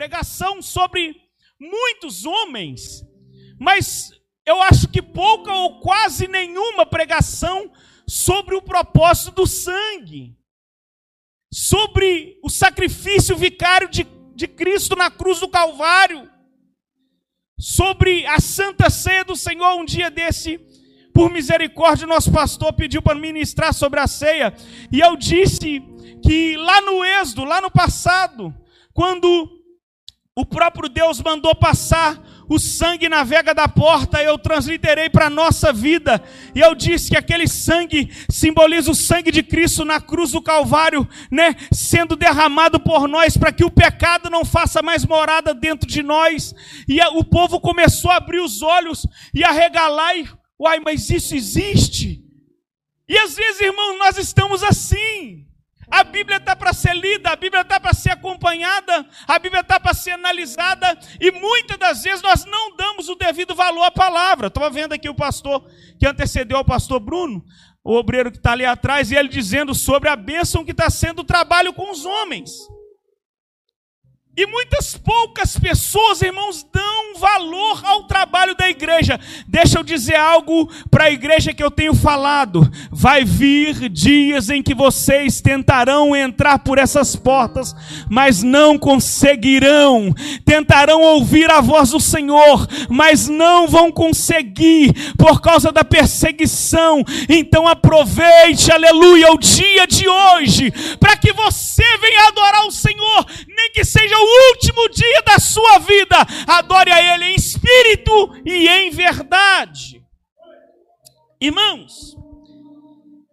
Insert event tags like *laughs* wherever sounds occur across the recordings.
pregação sobre muitos homens, mas eu acho que pouca ou quase nenhuma pregação sobre o propósito do sangue, sobre o sacrifício vicário de, de Cristo na cruz do Calvário, sobre a santa ceia do Senhor. Um dia desse, por misericórdia, nosso pastor pediu para ministrar sobre a ceia, e eu disse que lá no Êxodo, lá no passado, quando o próprio Deus mandou passar o sangue na vega da porta, eu transliterei para a nossa vida. E eu disse que aquele sangue simboliza o sangue de Cristo na cruz do Calvário, né, sendo derramado por nós para que o pecado não faça mais morada dentro de nós. E o povo começou a abrir os olhos e a regalar e, uai, mas isso existe? E às vezes, irmão, nós estamos assim. A Bíblia está para ser lida, a Bíblia está para ser acompanhada, a Bíblia está para ser analisada, e muitas das vezes nós não damos o devido valor à palavra. Estava vendo aqui o pastor que antecedeu ao pastor Bruno, o obreiro que está ali atrás, e ele dizendo sobre a bênção que está sendo o trabalho com os homens. E muitas poucas pessoas, irmãos, dão valor ao trabalho da igreja. Deixa eu dizer algo para a igreja que eu tenho falado. Vai vir dias em que vocês tentarão entrar por essas portas, mas não conseguirão. Tentarão ouvir a voz do Senhor, mas não vão conseguir por causa da perseguição. Então aproveite, aleluia, o dia de hoje, para que você venha adorar o Senhor, o último dia da sua vida, adore a Ele em espírito e em verdade. Irmãos,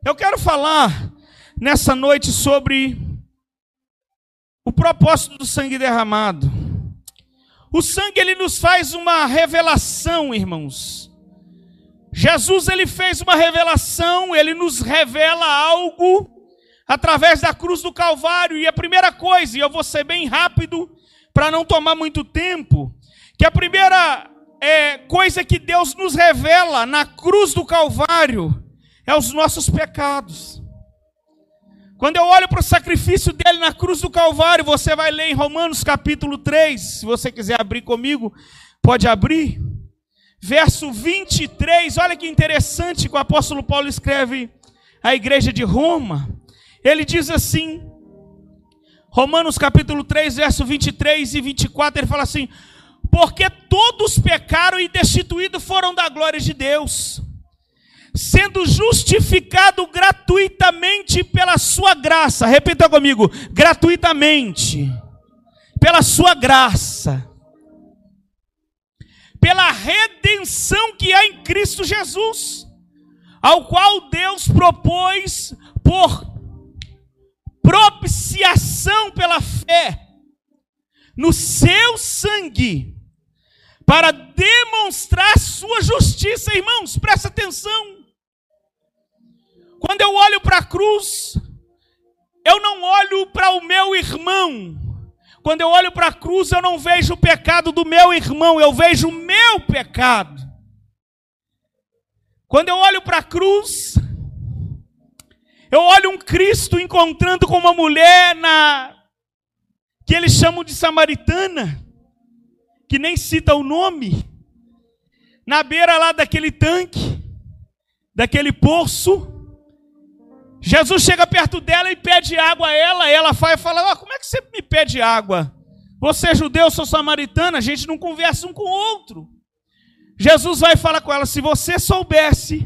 eu quero falar nessa noite sobre o propósito do sangue derramado. O sangue ele nos faz uma revelação, irmãos. Jesus ele fez uma revelação, ele nos revela algo através da cruz do Calvário. E a primeira coisa, e eu vou ser bem rápido para não tomar muito tempo, que a primeira é, coisa que Deus nos revela na cruz do Calvário é os nossos pecados. Quando eu olho para o sacrifício dele na cruz do Calvário, você vai ler em Romanos capítulo 3, se você quiser abrir comigo, pode abrir. Verso 23, olha que interessante que o apóstolo Paulo escreve à igreja de Roma. Ele diz assim, Romanos capítulo 3, verso 23 e 24, ele fala assim: Porque todos pecaram e destituídos foram da glória de Deus, sendo justificado gratuitamente pela sua graça. Repita comigo: gratuitamente, pela sua graça, pela redenção que há em Cristo Jesus, ao qual Deus propôs por propiciação pela fé no seu sangue, para demonstrar sua justiça, irmãos, presta atenção. Quando eu olho para a cruz, eu não olho para o meu irmão. Quando eu olho para a cruz, eu não vejo o pecado do meu irmão, eu vejo o meu pecado. Quando eu olho para a cruz, eu olho um Cristo encontrando com uma mulher na que eles chamam de samaritana, que nem cita o nome, na beira lá daquele tanque, daquele poço. Jesus chega perto dela e pede água a ela, ela faz e fala: oh, Como é que você me pede água? Você é judeu, eu sou samaritana, a gente não conversa um com o outro. Jesus vai falar com ela: Se você soubesse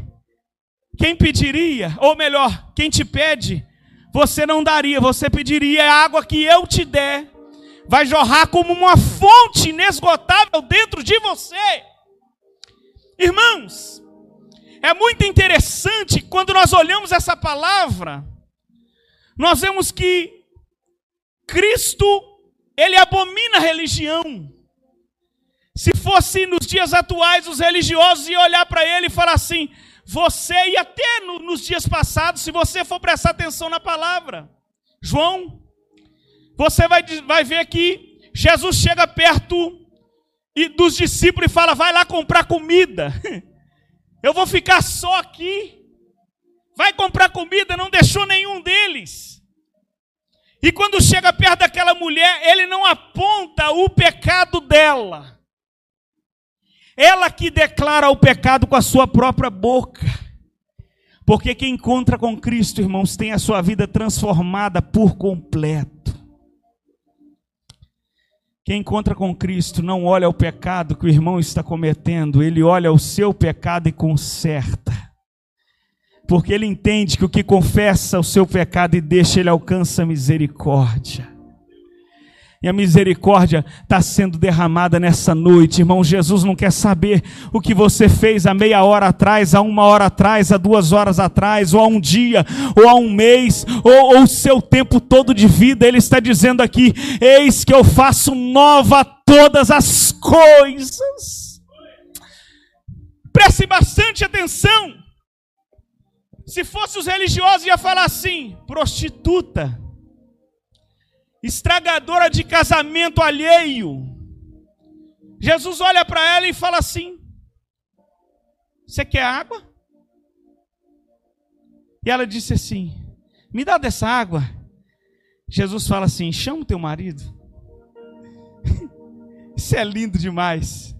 quem pediria, ou melhor, quem te pede, você não daria, você pediria a água que eu te der, vai jorrar como uma fonte inesgotável dentro de você. Irmãos, é muito interessante quando nós olhamos essa palavra, nós vemos que Cristo, ele abomina a religião. Se fosse nos dias atuais, os religiosos iam olhar para ele e falar assim: você, e até no, nos dias passados, se você for prestar atenção na palavra, João, você vai, vai ver que Jesus chega perto e dos discípulos e fala: vai lá comprar comida. *laughs* Eu vou ficar só aqui. Vai comprar comida, não deixou nenhum deles. E quando chega perto daquela mulher, ele não aponta o pecado dela. Ela que declara o pecado com a sua própria boca. Porque quem encontra com Cristo, irmãos, tem a sua vida transformada por completo. Quem encontra com Cristo não olha o pecado que o irmão está cometendo, ele olha o seu pecado e conserta. Porque ele entende que o que confessa o seu pecado e deixa, ele alcança misericórdia. E a misericórdia está sendo derramada nessa noite, irmão. Jesus não quer saber o que você fez há meia hora atrás, há uma hora atrás, há duas horas atrás, ou há um dia, ou há um mês, ou o seu tempo todo de vida. Ele está dizendo aqui: Eis que eu faço nova todas as coisas. Preste bastante atenção. Se fosse os religiosos, ia falar assim: prostituta estragadora de casamento alheio. Jesus olha para ela e fala assim: Você quer água? E ela disse assim: Me dá dessa água. Jesus fala assim: Chama o teu marido. *laughs* Isso é lindo demais.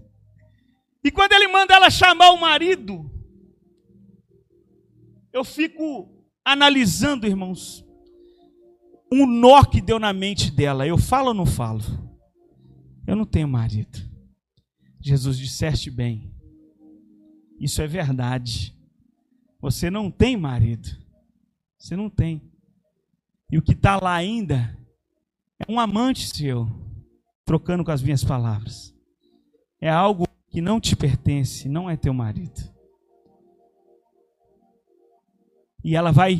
E quando ele manda ela chamar o marido, eu fico analisando, irmãos, um nó que deu na mente dela. Eu falo ou não falo? Eu não tenho marido. Jesus disseste bem. Isso é verdade. Você não tem marido. Você não tem. E o que está lá ainda é um amante seu, trocando com as minhas palavras. É algo que não te pertence, não é teu marido. E ela vai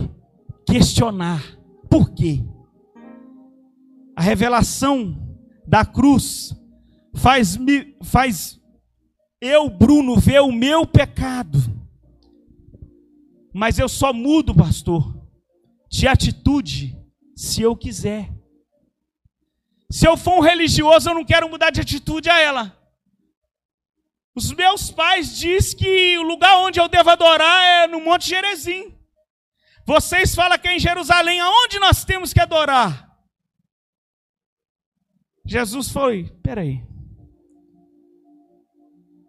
questionar por quê? A revelação da cruz faz, -me, faz eu, Bruno, ver o meu pecado. Mas eu só mudo, pastor, de atitude se eu quiser. Se eu for um religioso, eu não quero mudar de atitude a ela. Os meus pais dizem que o lugar onde eu devo adorar é no Monte Gerezim. Vocês falam que é em Jerusalém. Aonde nós temos que adorar? Jesus foi, peraí.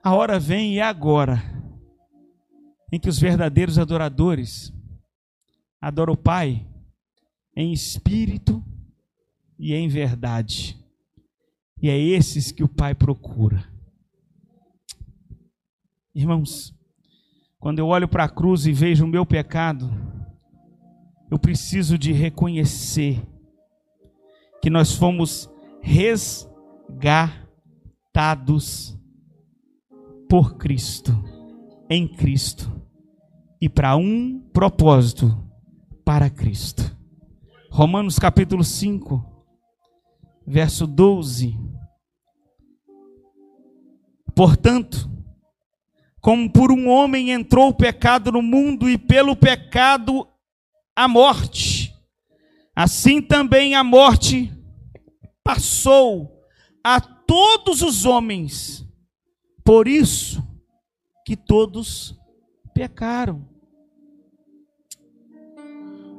A hora vem e é agora em que os verdadeiros adoradores adoram o Pai em espírito e em verdade. E é esses que o Pai procura. Irmãos, quando eu olho para a cruz e vejo o meu pecado, eu preciso de reconhecer que nós fomos resgatados por Cristo, em Cristo, e para um propósito, para Cristo. Romanos capítulo 5, verso 12. Portanto, como por um homem entrou o pecado no mundo e pelo pecado a morte, assim também a morte passou a todos os homens, por isso que todos pecaram.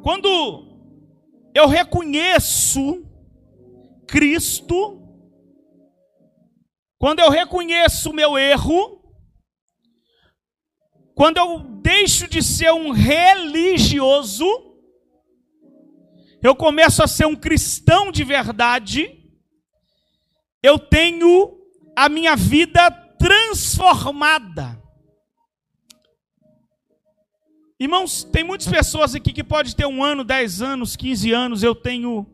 Quando eu reconheço Cristo, quando eu reconheço o meu erro, quando eu deixo de ser um religioso, eu começo a ser um cristão de verdade, eu tenho a minha vida transformada. Irmãos, tem muitas pessoas aqui que pode ter um ano, dez anos, quinze anos, eu tenho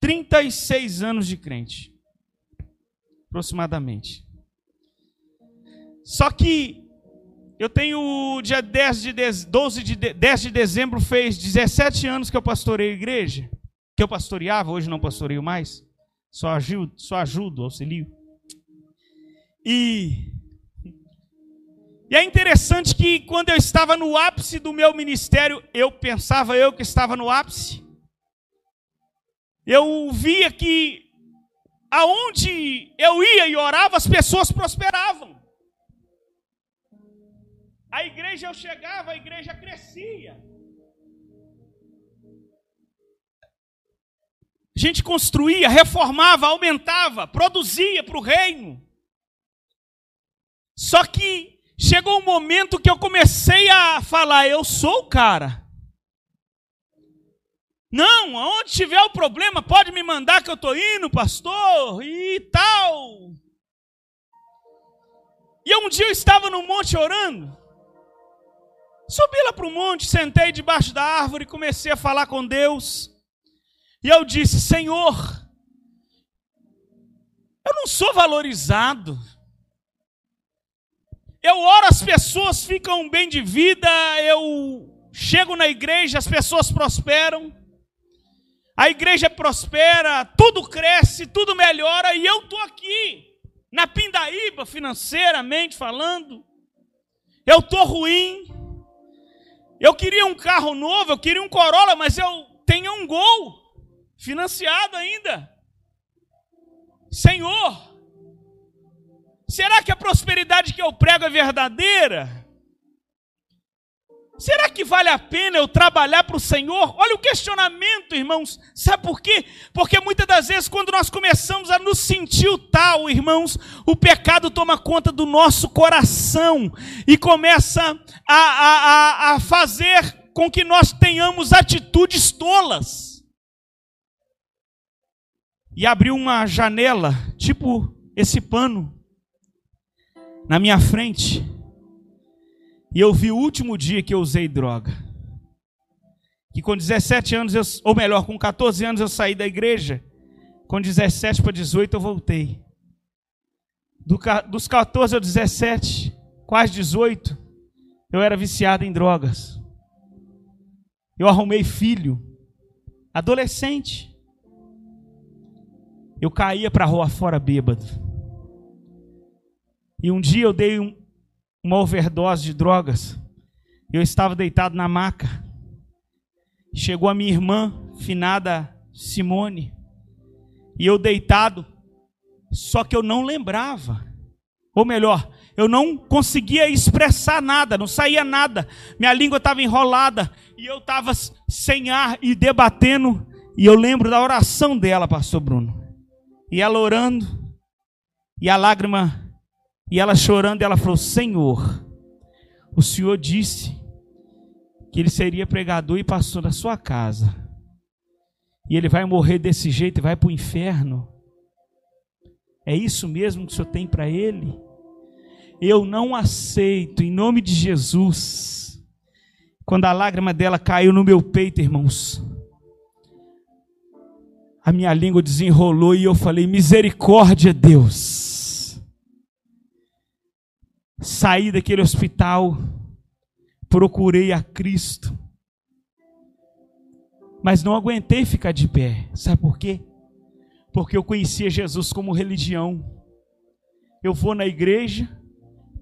36 anos de crente, aproximadamente. Só que eu tenho dia 10 de, 12 de 10 de dezembro fez 17 anos que eu pastorei a igreja, que eu pastoreava, hoje não pastoreio mais. Só ajudo, só ajudo, auxilio. E e é interessante que quando eu estava no ápice do meu ministério, eu pensava eu que estava no ápice. Eu via que aonde eu ia e orava, as pessoas prosperavam. A igreja eu chegava, a igreja crescia. A gente construía, reformava, aumentava, produzia para o reino. Só que chegou um momento que eu comecei a falar: eu sou o cara. Não, aonde tiver o problema, pode me mandar que eu estou indo, pastor, e tal. E um dia eu estava no monte orando. Subi lá para o monte, sentei debaixo da árvore comecei a falar com Deus. E eu disse: Senhor, eu não sou valorizado. Eu oro, as pessoas ficam bem de vida, eu chego na igreja, as pessoas prosperam, a igreja prospera, tudo cresce, tudo melhora, e eu estou aqui, na pindaíba, financeiramente falando, eu estou ruim, eu queria um carro novo, eu queria um Corolla, mas eu tenho um Gol financiado ainda. Senhor, será que a prosperidade que eu prego é verdadeira? Será que vale a pena eu trabalhar para o Senhor? Olha o questionamento, irmãos. Sabe por quê? Porque muitas das vezes, quando nós começamos a nos sentir tal, irmãos, o pecado toma conta do nosso coração e começa a, a, a, a fazer com que nós tenhamos atitudes tolas. E abriu uma janela, tipo esse pano, na minha frente e eu vi o último dia que eu usei droga. Que com 17 anos, eu, ou melhor, com 14 anos eu saí da igreja. Com 17 para 18 eu voltei. Do, dos 14 aos 17, quase 18, eu era viciado em drogas. Eu arrumei filho, adolescente. Eu caía para a rua fora bêbado. E um dia eu dei um, uma overdose de drogas. Eu estava deitado na maca. Chegou a minha irmã, finada Simone, e eu deitado, só que eu não lembrava. Ou melhor, eu não conseguia expressar nada, não saía nada. Minha língua estava enrolada e eu estava sem ar e debatendo. E eu lembro da oração dela, pastor Bruno. E ela orando, e a lágrima e ela chorando, ela falou: Senhor, o Senhor disse que ele seria pregador e pastor da sua casa. E ele vai morrer desse jeito e vai para o inferno. É isso mesmo que o Senhor tem para ele? Eu não aceito, em nome de Jesus. Quando a lágrima dela caiu no meu peito, irmãos, a minha língua desenrolou e eu falei: Misericórdia, Deus saí daquele hospital, procurei a Cristo, mas não aguentei ficar de pé. Sabe por quê? Porque eu conhecia Jesus como religião. Eu vou na igreja,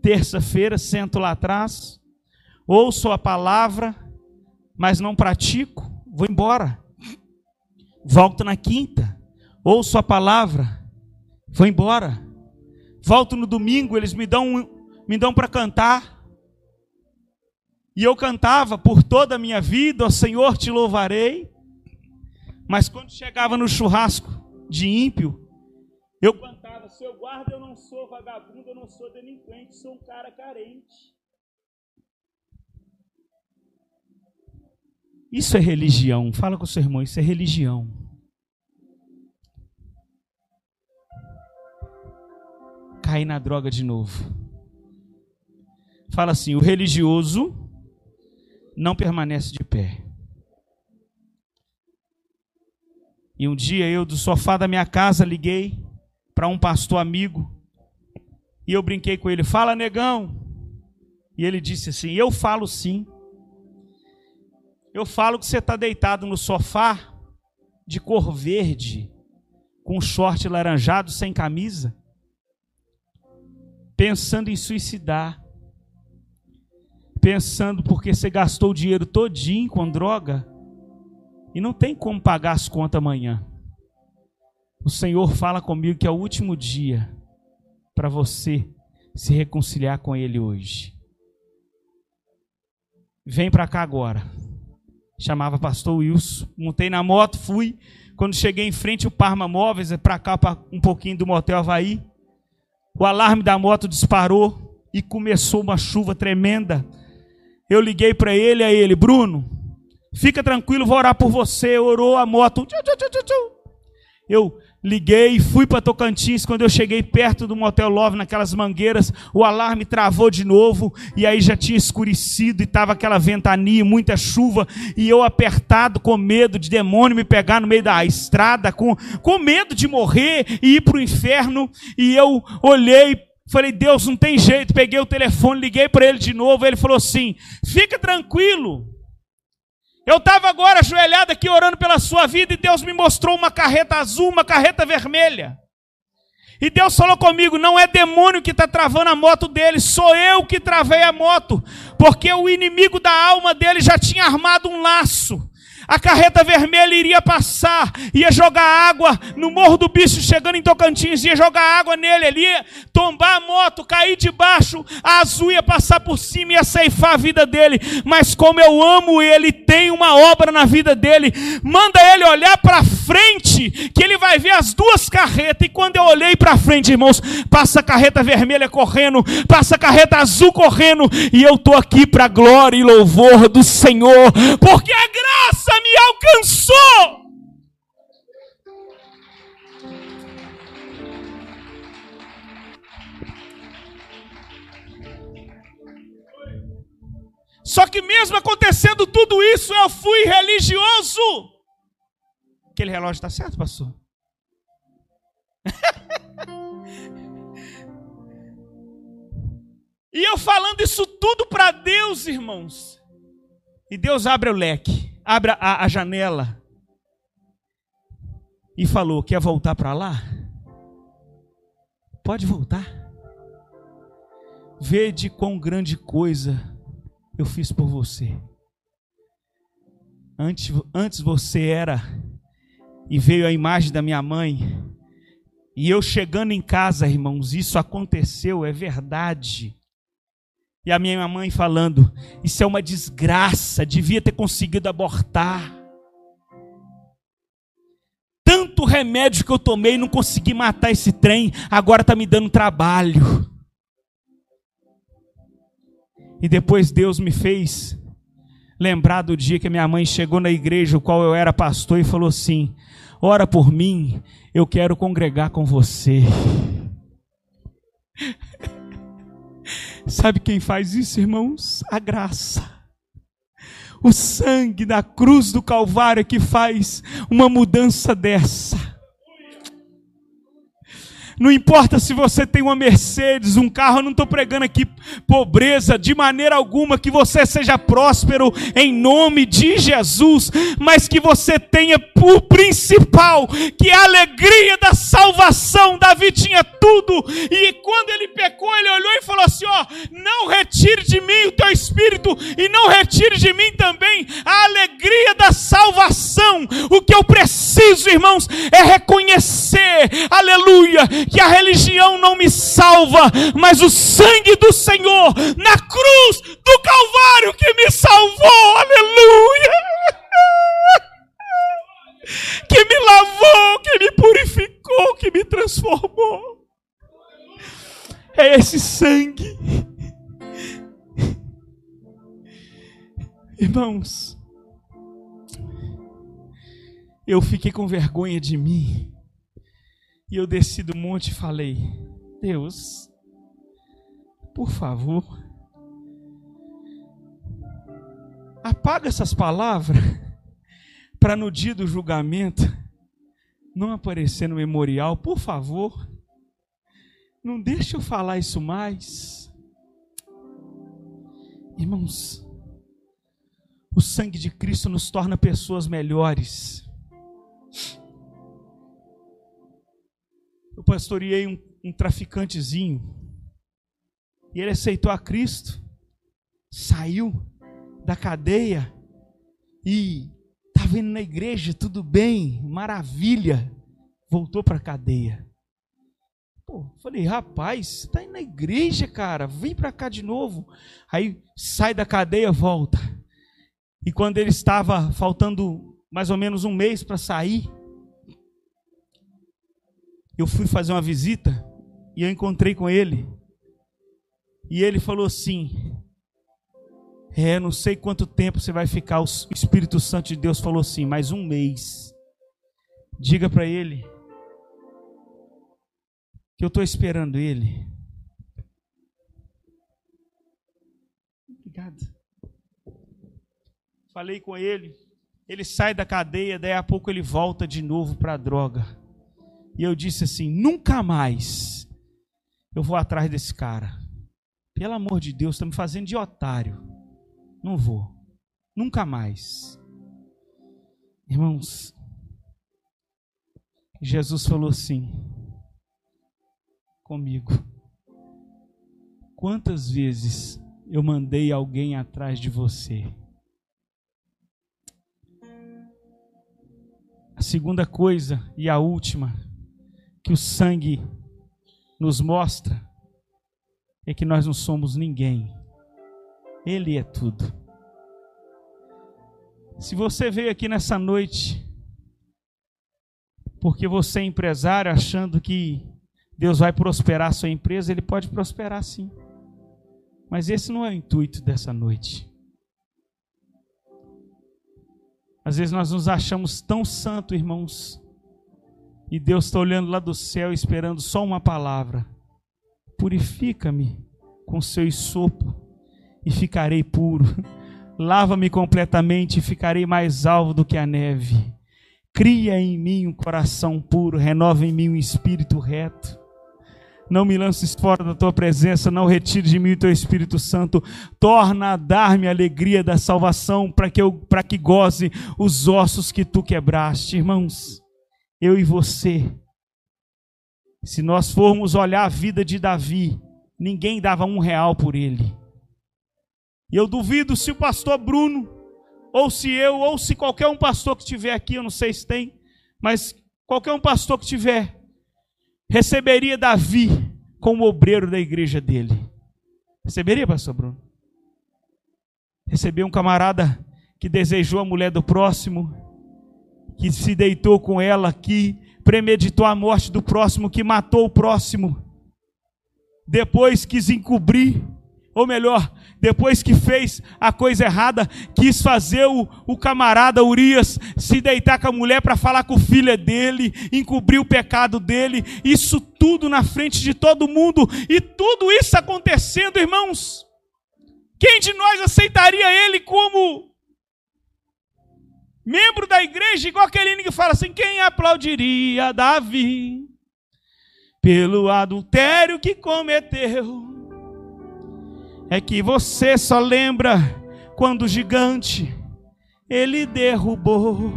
terça-feira, sento lá atrás, ouço a palavra, mas não pratico, vou embora. Volto na quinta, ouço a palavra, vou embora. Volto no domingo, eles me dão me dão para cantar. E eu cantava por toda a minha vida, ó Senhor, te louvarei. Mas quando chegava no churrasco de ímpio, eu cantava: Seu guarda, eu não sou vagabundo, eu não sou delinquente, sou um cara carente. Isso é religião. Fala com o seu irmão, isso é religião. Cair na droga de novo fala assim: o religioso não permanece de pé. E um dia eu, do sofá da minha casa, liguei para um pastor amigo e eu brinquei com ele: Fala, negão. E ele disse assim: Eu falo sim. Eu falo que você está deitado no sofá de cor verde, com short laranjado, sem camisa, pensando em suicidar pensando porque você gastou o dinheiro todinho com droga e não tem como pagar as contas amanhã. O Senhor fala comigo que é o último dia para você se reconciliar com Ele hoje. Vem para cá agora. Chamava pastor Wilson, montei na moto, fui, Quando cheguei em frente ao Parma Móveis, é para cá, pra um pouquinho do motel Havaí, o alarme da moto disparou e começou uma chuva tremenda. Eu liguei para ele, a ele, Bruno, fica tranquilo, vou orar por você. Orou a moto. Eu liguei e fui para Tocantins. Quando eu cheguei perto do Motel Love, naquelas mangueiras, o alarme travou de novo. E aí já tinha escurecido e estava aquela ventania, muita chuva. E eu apertado, com medo de demônio me pegar no meio da estrada, com, com medo de morrer e ir para o inferno. E eu olhei Falei, Deus, não tem jeito. Peguei o telefone, liguei para ele de novo. Ele falou assim: fica tranquilo. Eu estava agora ajoelhado aqui orando pela sua vida e Deus me mostrou uma carreta azul, uma carreta vermelha. E Deus falou comigo: não é demônio que está travando a moto dele, sou eu que travei a moto, porque o inimigo da alma dele já tinha armado um laço a carreta vermelha iria passar, ia jogar água no Morro do Bicho, chegando em Tocantins, ia jogar água nele, ele ia tombar a moto, cair debaixo, a azul ia passar por cima, ia ceifar a vida dele. Mas como eu amo ele, tem uma obra na vida dele, manda ele olhar para frente, que ele vai ver as duas carretas. E quando eu olhei para frente, irmãos, passa a carreta vermelha correndo, passa a carreta azul correndo, e eu estou aqui para glória e louvor do Senhor, porque a graça me alcançou. Só que mesmo acontecendo tudo isso, eu fui religioso. Aquele relógio está certo, pastor? *laughs* e eu falando isso tudo para Deus, irmãos. E Deus abre o leque abre a, a janela e falou: Quer voltar para lá? Pode voltar. Vede quão grande coisa eu fiz por você. Antes, antes você era, e veio a imagem da minha mãe, e eu chegando em casa, irmãos, isso aconteceu, é verdade. E a minha mãe falando: Isso é uma desgraça, devia ter conseguido abortar. Tanto remédio que eu tomei, não consegui matar esse trem, agora está me dando trabalho. E depois Deus me fez lembrar do dia que minha mãe chegou na igreja, o qual eu era pastor, e falou assim: Ora por mim, eu quero congregar com você. *laughs* Sabe quem faz isso, irmãos? A graça. O sangue da cruz do Calvário que faz uma mudança dessa. Não importa se você tem uma Mercedes, um carro, eu não estou pregando aqui pobreza de maneira alguma, que você seja próspero em nome de Jesus, mas que você tenha o principal, que é a alegria da salvação. Davi tinha tudo, e quando ele pecou, ele olhou e falou assim: Ó, não retire de mim o teu espírito, e não retire de mim também a alegria da salvação. O que eu preciso, irmãos, é reconhecer, aleluia que a religião não me salva, mas o sangue do Senhor na cruz do Calvário que me salvou, aleluia! *laughs* Que me lavou, que me purificou, que me transformou. É esse sangue. Irmãos, eu fiquei com vergonha de mim. E eu desci do monte e falei: Deus, por favor, apaga essas palavras para no dia do julgamento não aparecer no memorial, por favor. Não deixe eu falar isso mais. Irmãos, o sangue de Cristo nos torna pessoas melhores. eu pastoreei um, um traficantezinho. E ele aceitou a Cristo, saiu da cadeia e estava indo na igreja, tudo bem, maravilha. Voltou para a cadeia. Pô, falei, rapaz, você está indo na igreja, cara, vem para cá de novo. Aí sai da cadeia, volta. E quando ele estava faltando mais ou menos um mês para sair, eu fui fazer uma visita e eu encontrei com ele. E ele falou assim: É, não sei quanto tempo você vai ficar. O Espírito Santo de Deus falou assim: mais um mês. Diga para ele que eu estou esperando ele. Obrigado. Falei com ele. Ele sai da cadeia, daí a pouco ele volta de novo para a droga. E eu disse assim: nunca mais eu vou atrás desse cara. Pelo amor de Deus, está me fazendo de otário. Não vou. Nunca mais. Irmãos, Jesus falou assim comigo: Quantas vezes eu mandei alguém atrás de você? A segunda coisa e a última que o sangue nos mostra é que nós não somos ninguém. Ele é tudo. Se você veio aqui nessa noite porque você é empresário achando que Deus vai prosperar a sua empresa, ele pode prosperar sim. Mas esse não é o intuito dessa noite. Às vezes nós nos achamos tão santo, irmãos, e Deus está olhando lá do céu esperando só uma palavra: purifica-me com seu sopo e ficarei puro. *laughs* Lava-me completamente e ficarei mais alvo do que a neve. Cria em mim um coração puro, renova em mim um espírito reto. Não me lances fora da tua presença, não retire de mim o teu Espírito Santo. Torna a dar-me a alegria da salvação, para que eu para que goze os ossos que tu quebraste, irmãos. Eu e você. Se nós formos olhar a vida de Davi, ninguém dava um real por ele. E eu duvido se o pastor Bruno, ou se eu, ou se qualquer um pastor que estiver aqui, eu não sei se tem, mas qualquer um pastor que tiver, receberia Davi como obreiro da igreja dele. Receberia, pastor Bruno? Recebeu um camarada que desejou a mulher do próximo, que se deitou com ela, que premeditou a morte do próximo, que matou o próximo. Depois quis encobrir, ou melhor, depois que fez a coisa errada, quis fazer o, o camarada Urias se deitar com a mulher para falar com o filho dele, encobrir o pecado dele, isso tudo na frente de todo mundo, e tudo isso acontecendo, irmãos. Quem de nós aceitaria ele como membro da igreja, igual aquele que fala assim: quem aplaudiria Davi pelo adultério que cometeu? É que você só lembra quando o gigante ele derrubou.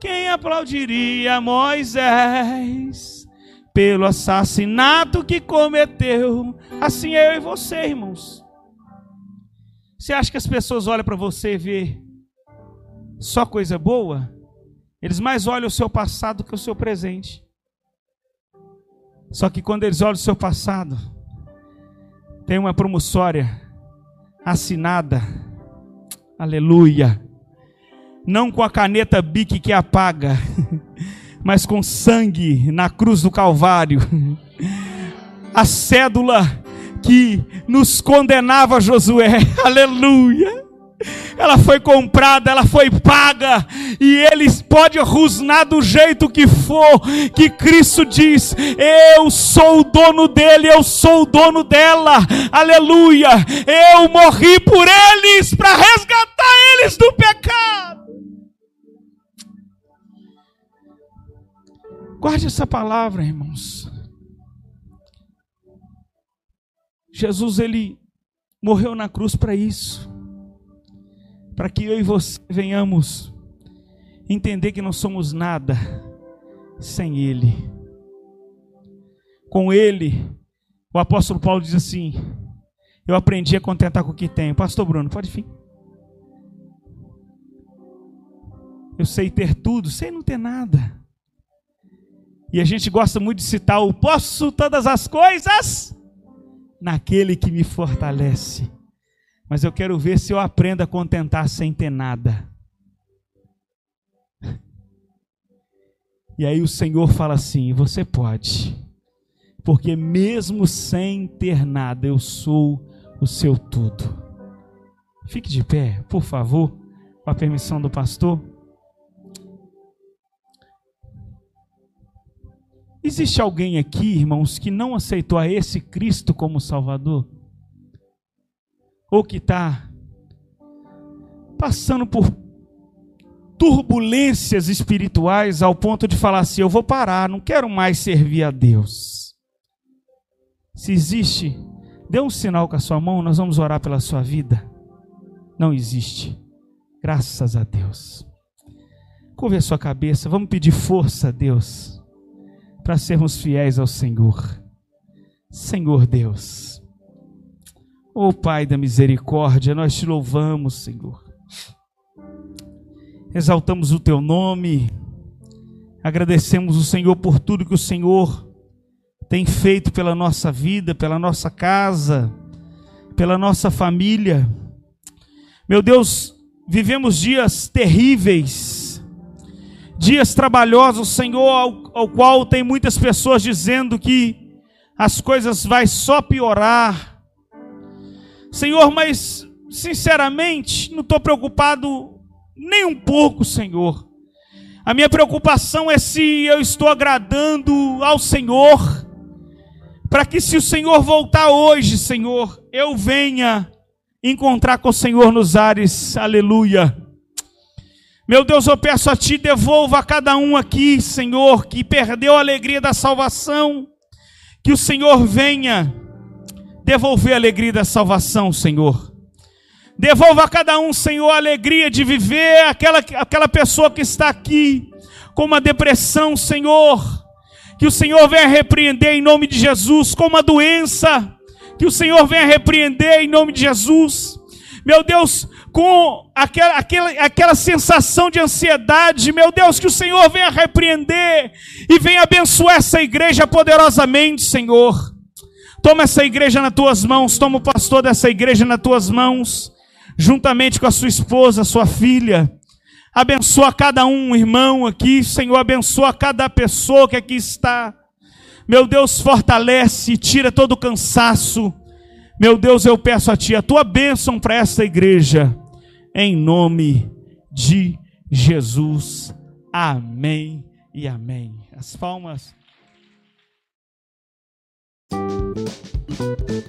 Quem aplaudiria Moisés pelo assassinato que cometeu? Assim é eu e você, irmãos. Você acha que as pessoas olham para você e vê só coisa boa? Eles mais olham o seu passado que o seu presente. Só que quando eles olham o seu passado, tem uma promissória assinada, aleluia, não com a caneta bique que apaga, *laughs* mas com sangue na cruz do Calvário, a cédula que nos condenava Josué, *laughs* aleluia ela foi comprada, ela foi paga, e eles pode rosnar do jeito que for, que Cristo diz: Eu sou o dono dele, eu sou o dono dela, aleluia. Eu morri por eles para resgatar eles do pecado. Guarde essa palavra, irmãos. Jesus ele morreu na cruz para isso para que eu e você venhamos entender que não somos nada sem Ele. Com Ele, o apóstolo Paulo diz assim: Eu aprendi a contentar com o que tenho. Pastor Bruno, pode vir. Eu sei ter tudo, sei não ter nada. E a gente gosta muito de citar o posso todas as coisas naquele que me fortalece. Mas eu quero ver se eu aprendo a contentar sem ter nada. E aí o Senhor fala assim: você pode, porque mesmo sem ter nada, eu sou o seu tudo. Fique de pé, por favor, com a permissão do pastor. Existe alguém aqui, irmãos, que não aceitou a esse Cristo como Salvador? Ou que está passando por turbulências espirituais ao ponto de falar assim: eu vou parar, não quero mais servir a Deus. Se existe, dê um sinal com a sua mão, nós vamos orar pela sua vida. Não existe, graças a Deus. Curve a sua cabeça, vamos pedir força a Deus para sermos fiéis ao Senhor. Senhor Deus, oh Pai da misericórdia, nós te louvamos, Senhor exaltamos o teu nome, agradecemos o Senhor por tudo que o Senhor tem feito pela nossa vida, pela nossa casa, pela nossa família. Meu Deus, vivemos dias terríveis, dias trabalhosos, Senhor, ao, ao qual tem muitas pessoas dizendo que as coisas vai só piorar. Senhor, mas sinceramente, não estou preocupado nem um pouco, Senhor. A minha preocupação é se eu estou agradando ao Senhor, para que se o Senhor voltar hoje, Senhor, eu venha encontrar com o Senhor nos ares, aleluia. Meu Deus, eu peço a Ti, devolva a cada um aqui, Senhor, que perdeu a alegria da salvação, que o Senhor venha devolver a alegria da salvação, Senhor. Devolva a cada um, Senhor, a alegria de viver, aquela, aquela pessoa que está aqui com uma depressão, Senhor. Que o Senhor venha repreender em nome de Jesus, com uma doença. Que o Senhor venha repreender em nome de Jesus. Meu Deus, com aquela, aquela, aquela sensação de ansiedade, meu Deus, que o Senhor venha repreender e venha abençoar essa igreja poderosamente, Senhor. Toma essa igreja nas tuas mãos, toma o pastor dessa igreja nas tuas mãos juntamente com a sua esposa, sua filha. Abençoa cada um, irmão aqui, Senhor, abençoa cada pessoa que aqui está. Meu Deus, fortalece, tira todo o cansaço. Meu Deus, eu peço a Ti a Tua bênção para esta igreja, em nome de Jesus. Amém e amém. As palmas. Música